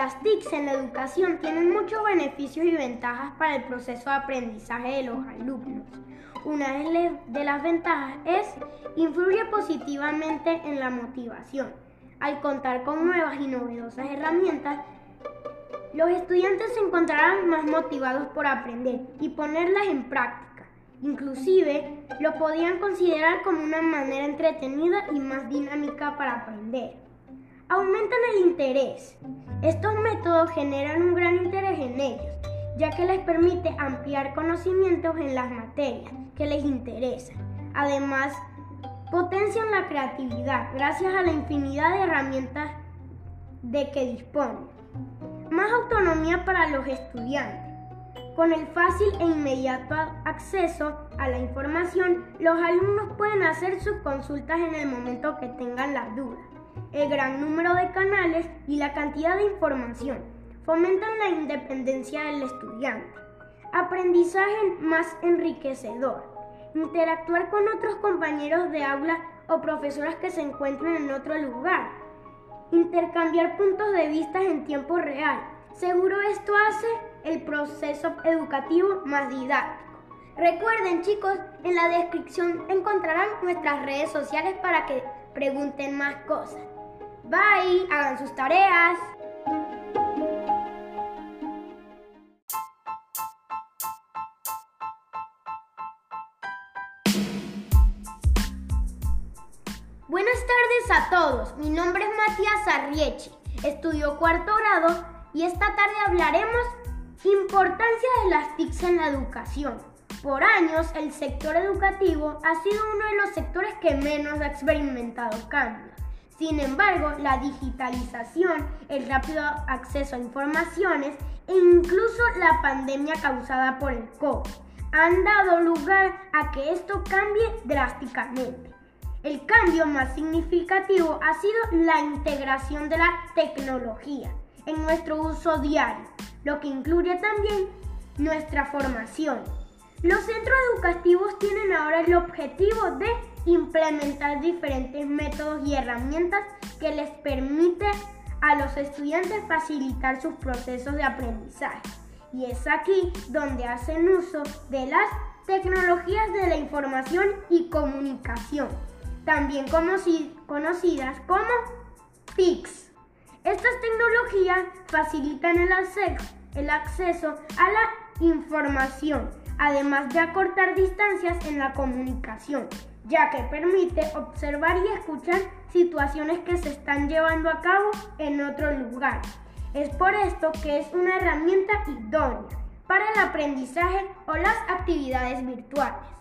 Las TICs en la educación tienen muchos beneficios y ventajas para el proceso de aprendizaje de los alumnos. Una de las ventajas es influye positivamente en la motivación. Al contar con nuevas y novedosas herramientas, los estudiantes se encontrarán más motivados por aprender y ponerlas en práctica. Inclusive lo podían considerar como una manera entretenida y más dinámica para aprender. Aumentan el interés. Estos métodos generan un gran interés en ellos, ya que les permite ampliar conocimientos en las materias que les interesan. Además, potencian la creatividad gracias a la infinidad de herramientas de que disponen. Más autonomía para los estudiantes. Con el fácil e inmediato acceso a la información, los alumnos pueden hacer sus consultas en el momento que tengan las dudas. El gran número de canales y la cantidad de información fomentan la independencia del estudiante. Aprendizaje más enriquecedor. Interactuar con otros compañeros de aula o profesoras que se encuentren en otro lugar. Intercambiar puntos de vista en tiempo real. Seguro esto hace el proceso educativo más didáctico. Recuerden chicos, en la descripción encontrarán nuestras redes sociales para que pregunten más cosas. Bye, hagan sus tareas. Buenas tardes a todos, mi nombre es Matías Arriechi, estudio cuarto grado y esta tarde hablaremos importancia de las TICs en la educación. Por años, el sector educativo ha sido uno de los sectores que menos ha experimentado cambios. Sin embargo, la digitalización, el rápido acceso a informaciones e incluso la pandemia causada por el COVID han dado lugar a que esto cambie drásticamente. El cambio más significativo ha sido la integración de la tecnología en nuestro uso diario, lo que incluye también nuestra formación. Los centros educativos tienen ahora el objetivo de implementar diferentes métodos y herramientas que les permite a los estudiantes facilitar sus procesos de aprendizaje. Y es aquí donde hacen uso de las tecnologías de la información y comunicación, también conocidas como TICs. Estas tecnologías facilitan el acceso, el acceso a la información, además de acortar distancias en la comunicación ya que permite observar y escuchar situaciones que se están llevando a cabo en otro lugar. Es por esto que es una herramienta idónea para el aprendizaje o las actividades virtuales.